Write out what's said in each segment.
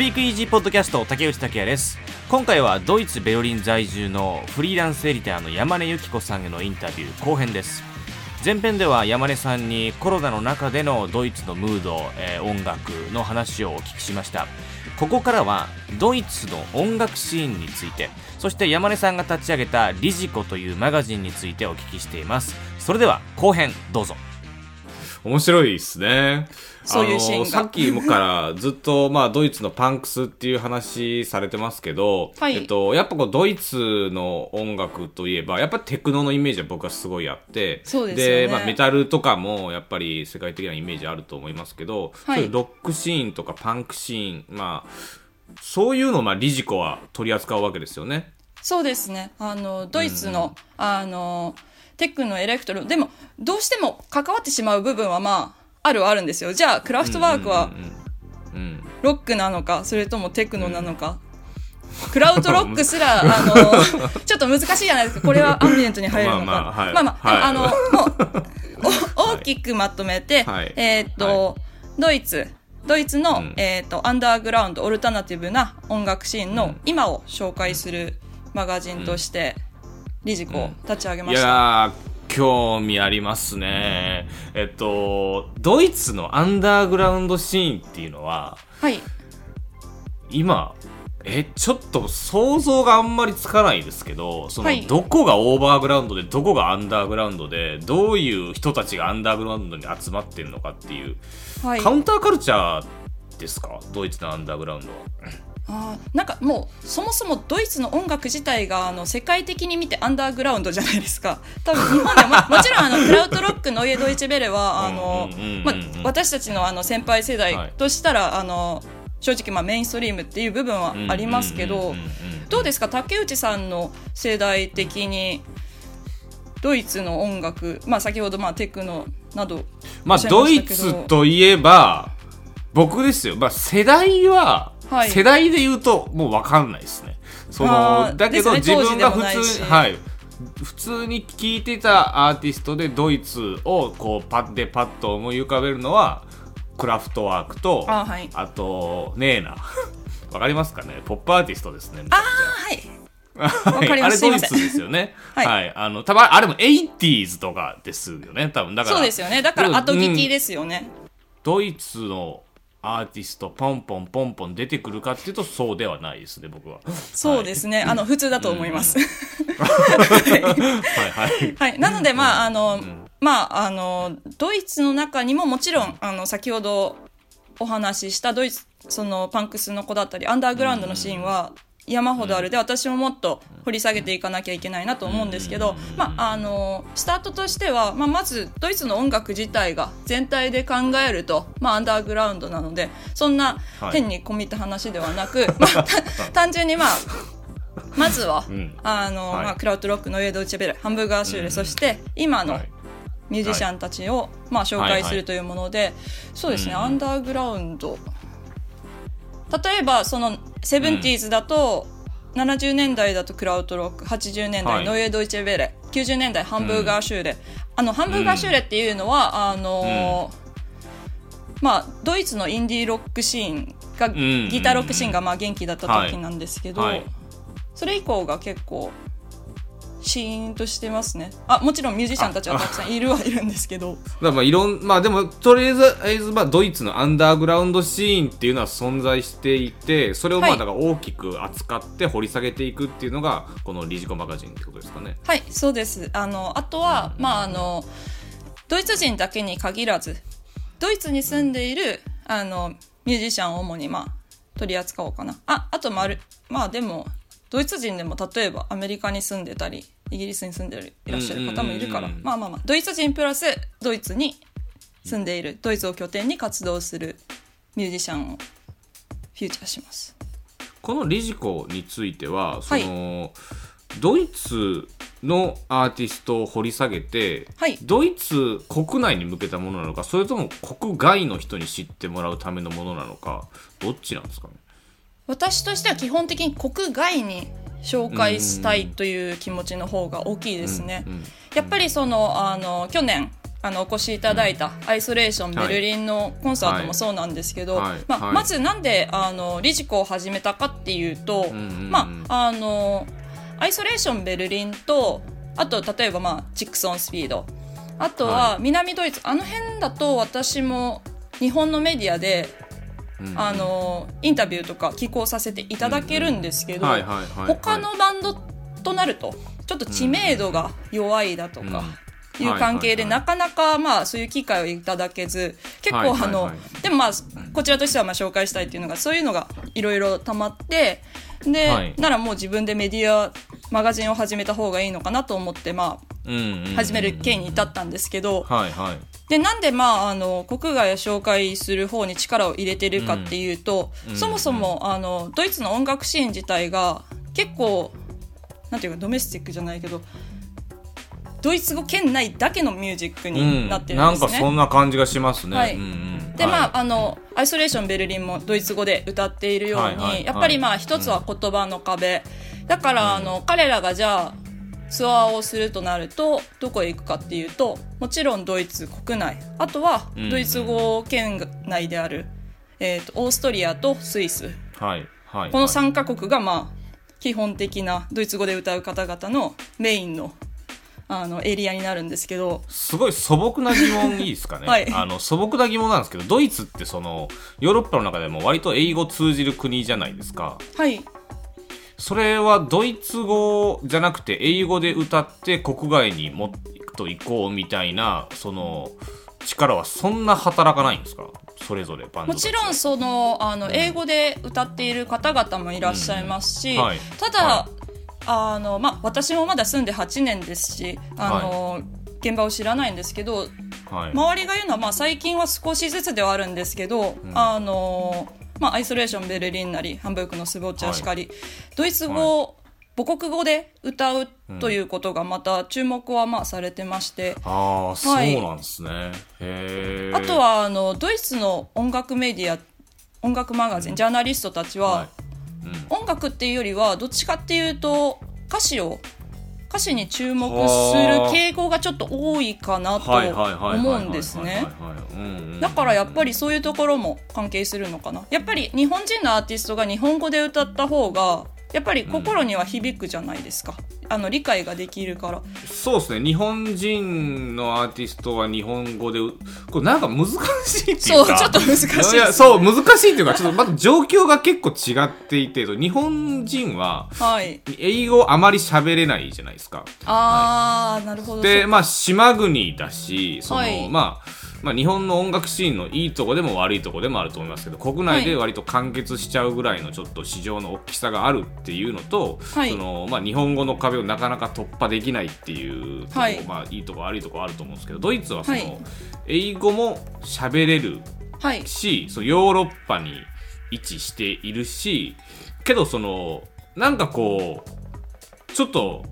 ピークイージーポッドキャスト竹内拓也です。今回はドイツベルリン在住のフリーランスエディターの山根由紀子さんへのインタビュー後編です。前編では山根さんにコロナの中でのドイツのムード、えー、音楽の話をお聞きしました。ここからはドイツの音楽シーンについてそして山根さんが立ち上げたリジコというマガジンについてお聞きしています。それでは後編どうぞ。面白いですね。そういうシーンがさっきからずっと、まあ、ドイツのパンクスっていう話されてますけど、はいえっと、やっぱこう、ドイツの音楽といえば、やっぱテクノのイメージは僕はすごいあって、でねまあ、メタルとかも、やっぱり世界的なイメージあると思いますけど、はいそういうロックシーンとかパンクシーン、まあ、そういうのを、まあ、リジコは取り扱うわけですよね。そうですね。あの、ドイツの、あの、テックのエレクトロ、でも、どうしても関わってしまう部分はまあ、あるはあるんですよ。じゃあ、クラフトワークはうんうんうん。うんロックなのか、それともテクノなのか。クラウドロックすら、あの、ちょっと難しいじゃないですか。これはアンビエントに入るのか。まあまあはいまあまあ、はいあの、もう、お大きくまとめて、はいえーっと、ドイツ、ドイツの、うんえーっと、アンダーグラウンド、オルタナティブな音楽シーンの今を紹介するマガジンとして、リジコを立ち上げまいした。やー、興味ありますね。えっと、ドイツのアンダーグラウンドシーンっていうのは、はい。今、え、ちょっと想像があんまりつかないですけど、その、はいどこがオーバーグラウンドで、どこがアンダーグラウンドで、どういう人たちがアンダーグラウンドに集まってんのかっていう、はい。カウンターカルチャーですか？ドイツのアンダーグラウンドは。あーなんかもうそもそもドイツの音楽自体があの世界的に見てアンダーグラウンドじゃないですか。多分日本でも、まあ もちろんあのクラウドロックノイエドイチェベレは私たちのあの先輩世はい代としたら、あの正直まあメインストリームっていう部分はありますけどどうですか竹内さんの世代的にドイツの音楽、まあ、先ほどまあテクノなどまあ、ドイツといえば、僕ですよ。まあ、世代は、はい。世代で言うと、もう分かんないですね。その、あーだけど、ね。自分が普通に、はい。普通に聴いてたアーティストでドイツをこうパッでパッと思い浮かべるのはクラフトワークとあはい。あとねえなわかりますかね？ポップアーティストですねあはい。はい。あれドイツですよね。はい。はい、あの多分あれも 80s とかですよね多分。だからそうですよね。だから後聞きうんですよね、ドイツのアーティストポンポンポンポン出てくるかっていうとそうではないですね僕は。そうですね、あの普通だと思います。はい。はい。はい、なので、まあ、あの、まあ、あの、ドイツの中にももちろん、あの、先ほどお話ししたドイツ、そのパンクスの子だったり、アンダーグラウンドのシーンは山ほどある。で、私ももっと掘り下げていかなきゃいけないなと思うんですけど、まあ、あの、スタートとしては、まあ、まず、ドイツの音楽自体が全体で考えると、まあ、アンダーグラウンドなので、そんなはい。変に込みた話ではなく、まあ、た 単純にまあ、まずは、ん。あの、はい。まあ、クラウトロックのウェイド・ウチェベル、ハンブーガーシューレ、そして今のはい。ミュージシャンたちを、まあ、紹介するというもので、そうですね、うん。アンダーグラウンド。例えば、その、セブンティーズだと、70年代だとクラウトロック、80年代、はい。ノイエド・イチェベレ、90年代ハンブーガーシューレ。あの、ハンブーガーシューレっていうのは、あのまあ、ドイツのインディーロックシーンが、ん。ギターロックシーンがまあ元気だった時なんですけど、はい。はい。それ以降が結構シーンとしてますね。あもちろんミュージシャンたちはたくさんいるはいるんですけど。まあいろんまあでもとりあえずまあドイツのアンダーグラウンドシーンっていうのは存在していてそれをまはい。あだから大きく扱って掘り下げていくっていうのがこのリジコマガジンってことですかね。はいそうです。あのあとは、まああのドイツ人だけに限らずドイツに住んでいるあのミュージシャンを主にまあ取り扱おうかな。ああとまるまあでもドイツ人でも例えばアメリカに住んでたりイギリスに住んでいらっしゃる方もいるから。まあまあまあ。ドイツ人プラスドイツに住んでいるドイツを拠点に活動するミュージシャンをフューチャーします。このリジコについてはその、ドイツのアーティストを掘り下げて、はい。ドイツ国内に向けたものなのかそれとも国外の人に知ってもらうためのものなのかどっちなんですかね？私としては基本的に国外に紹介したいという気持ちの方が大きいですね。やっぱりそのあの去年あのお越しいただいたアイソレーションベルリンのコンサートもそうなんですけど、はい。まあはい。まずなんであのリジコを始めたかっていうと、んうん。うんまああのアイソレーションベルリンとあと例えば、まあ、チックソンスピード。あとは南ドイツ、あの辺だと私も日本のメディアで、うんあのインタビューとか寄稿させていただけるんですけど、他のバンドとなるとちょっと知名度が弱いだとか。いう関係で、なかなかまあそういう機会をいただけず結構あの、でもまあこちらとしてはまあ紹介したいっていうのがそういうのがいろいろたまってで、はい。ならもう自分でメディアマガジンを始めた方がいいのかなと思ってまあ始める経緯に至ったんですけど、はいはいでなんでまああの国外を紹介する方に力を入れてるかっていうと、うん。そもそもあのドイツの音楽シーン自体が結構なんていうかドメスティックじゃないけどドイツ語圏内だけのミュージックになってるんですね。なんかそんな感じがしますね。はい。うんうん。でまあ、はい。あのアイソレーションベルリンもドイツ語で歌っているように、はいはい。やっぱりまあ一つは言葉の壁、だからあの彼らがじゃあツアーをするとなるとどこへ行くかっていうともちろんドイツ国内あとはうんドイツ語圏内である、えー、とオーストリアとスイスはいはい。このはい3カ国がまあ基本的なドイツ語で歌う方々のメインのあのエリアになるんですけどすごい素朴な疑問いいですかね。はいあの素朴な疑問なんですけど、ドイツってそのヨーロッパの中でも割と英語通じる国じゃないですか。はいそれはドイツ語じゃなくて英語で歌って国外にもっと行こうみたいなその力はそんな働かないんですか？それぞれバンドもちろんそのあの英語で歌っている方々もいらっしゃいますし、うん。はい。ただ、はあのまあ、私もまだ住んで8年ですしあの、現場を知らないんですけどはい、周りが言うのは、まあ、最近は少しずつではあるんですけど、あのまあ、アイソレーションベルリンなりハンブルクのスボッチャーしかり、ドイツ語、母国語で歌うということがまた注目はまあされてまして、ああそうはい。なんですね、あとはあのドイツの音楽メディア音楽マガジン、ジャーナリストたちは、はい音楽っていうよりはどっちかっていうと歌詞を歌詞に注目する傾向がちょっと多いかなと思うんですね。うんうんだからやっぱりそういうところも関係するのかな。やっぱり日本人のアーティストが日本語で歌った方がやっぱり心には響くじゃないですか。あの理解ができるから。そうですね日本人のアーティストは日本語でうこれなんか難しいっていうかそうちょっと難しいですいやそう難しいっていうかちょっとまた状況が結構違っていて日本人ははい。英語あまり喋れないじゃないですかあー、なるほど。でまあ島国だしその、はいまあまあ、日本の音楽シーンのいいとこでも悪いとこでもあると思いますけど国内で割と完結しちゃうぐらいのちょっと市場の大きさがあるっていうのと、はい。そのまあ、日本語の壁をなかなか突破できないっていうとこ、はい。まあ、いいとこ悪いとこあると思うんですけどドイツはその、はい。英語も喋れるはい。しそのヨーロッパに位置しているしけどそのなんかこうちょっと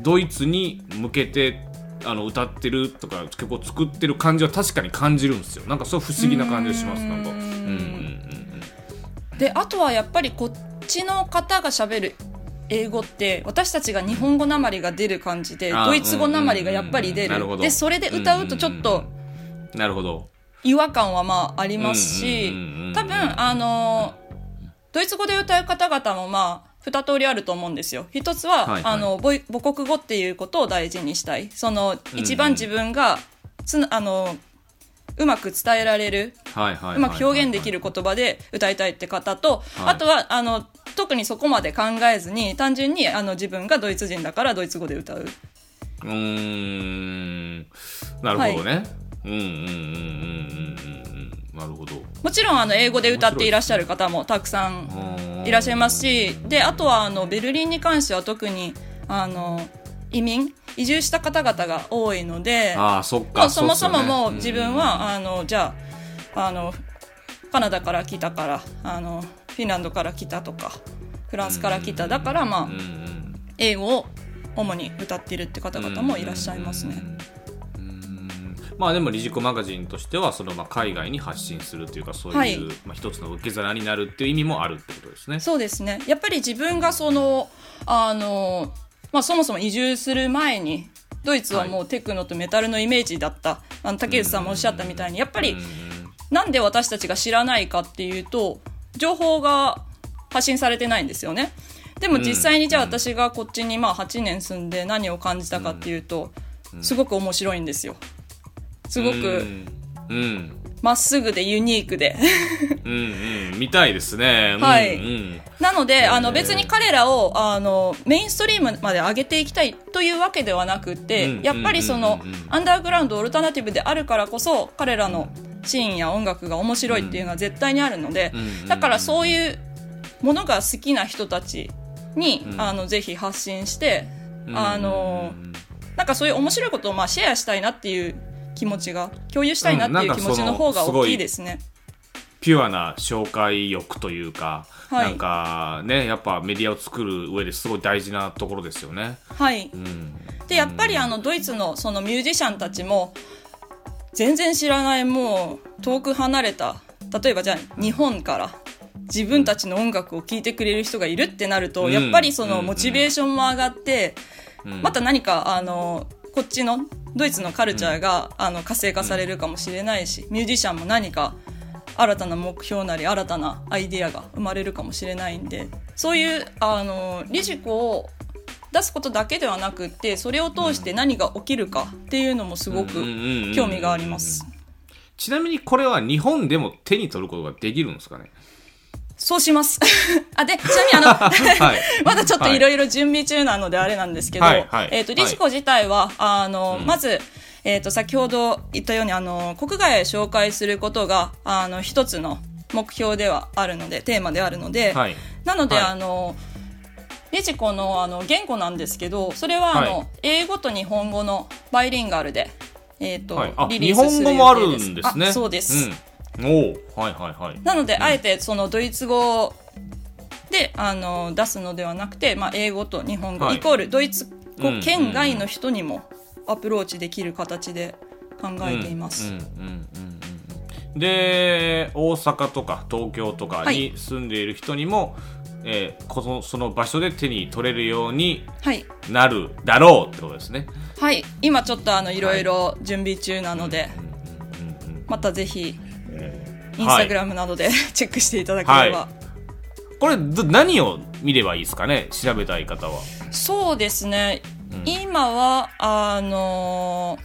ドイツに向けてあの歌ってるとか曲を作ってる感じは確かに感じるんですよ。なんかそう不思議な感じがしますなんか。うんうんうんであとはやっぱりこっちの方が喋る英語って私たちが日本語なまりが出る感じでドイツ語なまりがやっぱり出うんうんうん。なるでそれで歌うとちょっとうんなるほど。違和感はまあありますし多分あのドイツ語で歌う方々もまあ二通りあると思うんですよ。一つは、はいはい。あの母母国語っていうことを大事にしたい。その一番自分がつなあのうまく伝えられるはいはいはいうまく表現できる言葉で歌いたいって方と、はい。あとはあの特にそこまで考えずに単純にあの自分がドイツ人だからドイツ語で歌う。うーん。なるほどね、うんうんうんうんうんうんうんなるほど。もちろんあの英語で歌っていらっしゃる方もたくさんいらっしゃいますしであとはあのベルリンに関しては特にあの移民移住した方々が多いのでああそっもかうそもそももう自分は、あのじゃああのカナダから来たからあのフィンランドから来たとかフランスから来ただからまあ英語を主に歌っているって方々もいらっしゃいますね。まあでもリジコマガジンとしてはそのまあ海外に発信するというかそういう、はい。まあ、一つの受け皿になるっていう意味もあるってことですね。そうですね。やっぱり自分がその、あの、まあそもそも移住する前に、ドイツはもうテクノとメタルのイメージだった、あの竹内さんもおっしゃったみたいにやっぱりなんで私たちが知らないかっていうと情報が発信されてないんですよね。でも実際にじゃあ私がこっちにまあ8年住んで何を感じたかっていうとすごく面白いんですよすごうくまっすぐでユニークで。うんうん。見たいですね。はいうん。うんなので、あのー別に彼らをあのメインストリームまで上げていきたいというわけではなくて、うんやっぱりその、アンダーグラウンドオルタナティブであるからこそ彼らのシーンや音楽が面白いっていうのは絶対にあるので、うんだからそういうものが好きな人たちに、うん。あのぜひ発信して、うん。あのなんかそういう面白いことをまあシェアしたいなっていう気持ちが共有したいなっていう気持ちの方が大きいですね。ピュアな紹介欲というか、はい。なんかねやっぱメディアを作る上ですごい大事なところですよね。はい、うん、でやっぱりあのドイツのそのミュージシャンたちも全然知らないもう遠く離れた例えばじゃあ日本から自分たちの音楽を聴いてくれる人がいるってなると、うん。やっぱりそのうん。モチベーションも上がって、うん。また何かあのこっちのドイツのカルチャーが、あの活性化されるかもしれないしミュージシャンも何か新たな目標なり新たなアイディアが生まれるかもしれないんでそういうあのリジコを出すことだけではなくってそれを通して何が起きるかっていうのもすごく興味があります。ちなみにこれは日本でも手に取ることができるんですかね？そうします。あ、で、ちなみにあの、はい まだちょっといろいろ準備中なのであれなんですけど、はいはいえっ、と、リジコ自体は、あの、うんまず、えっ、と、先ほど言ったように、あの、国外へ紹介することが、あの、一つの目標ではあるので、テーマであるので、はい。なので、はいあの、リジコのあの言語なんですけど、それはあの、はい英語と日本語のバイリンガルで、えっ、と、はい、あリリ日ースする予定です。本語もあるんですね。あそうです。うん、おおはいはいはい。なので、あえてそのドイツ語であの出すのではなくて、まあ、英語と日本語、はい。イコールドイツ語うん圏外の人にもアプローチできる形で考えています。うんうんうんうんうん。で大阪とか東京とかはい。に住んでいる人にも、えーこのその場所で手に取れるようにはい、なるだろうってことですね。はい、今ちょっとあのいろいろ準備中なので、またぜひえインスタグラムなどで、チェックしていただければ、はこれど何を見ればいいですかね？調べたい方は。そうですね、うん。今はあの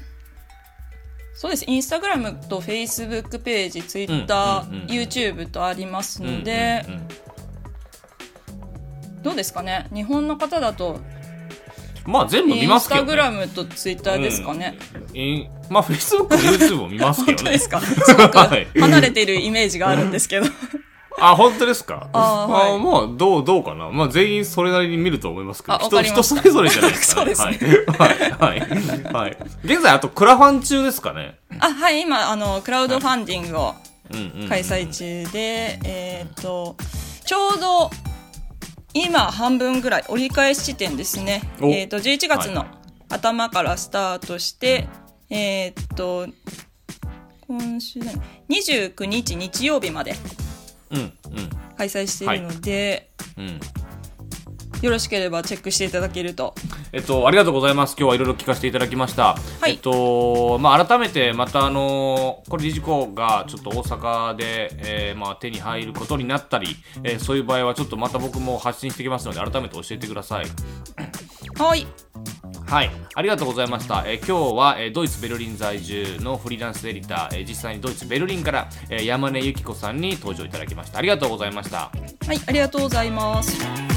そうです。インスタグラムとフェイスブックページツイッタうんうんうんうん。ー YouTube とありますので、うんうんうん。どうですかね？日本の方だとまあ全部イ見ますけど、ね。ンスタグラムとツイッターですかね、インまあ Facebook も YouTube も見ますけどね本当です。か？すごくはい離れているイメージがあるんですけど あ、本当ですか？あーはいあまあ、どう、どうかな？まあ、全員それなりに見ると思いますけど、人、人それぞれじゃないですか、ね。そうですはい。はい。はい。はい。現在、あと、クラファン中ですかね？あはい今あのクラウドファンディングをうんうん、うん。開催中で、えっ、とちょうど今半分ぐらい折り返し地点ですね。お。えっ、と11月のはい。頭からスタートして、えっ、と今週だね29日日曜日まで。開催しているので、うん。よろしければチェックしていただけるとえっと、ありがとうございます。今日はいろいろ聞かせていただきました。はいえっと、まあ、改めて、また、あのこれ、理事校がちょっと大阪で、えーまあ、手に入ることになったり、えーそういう場合は、ちょっとまた僕も発信してきますので、改めて教えてください。はいはい、ありがとうございました。えー今日は、えードイツ・ベルリン在住のフリーランスエディター、えー実際にドイツ・ベルリンから、えー山根由紀子さんに登場いただきました。ありがとうございました。はいありがとうございます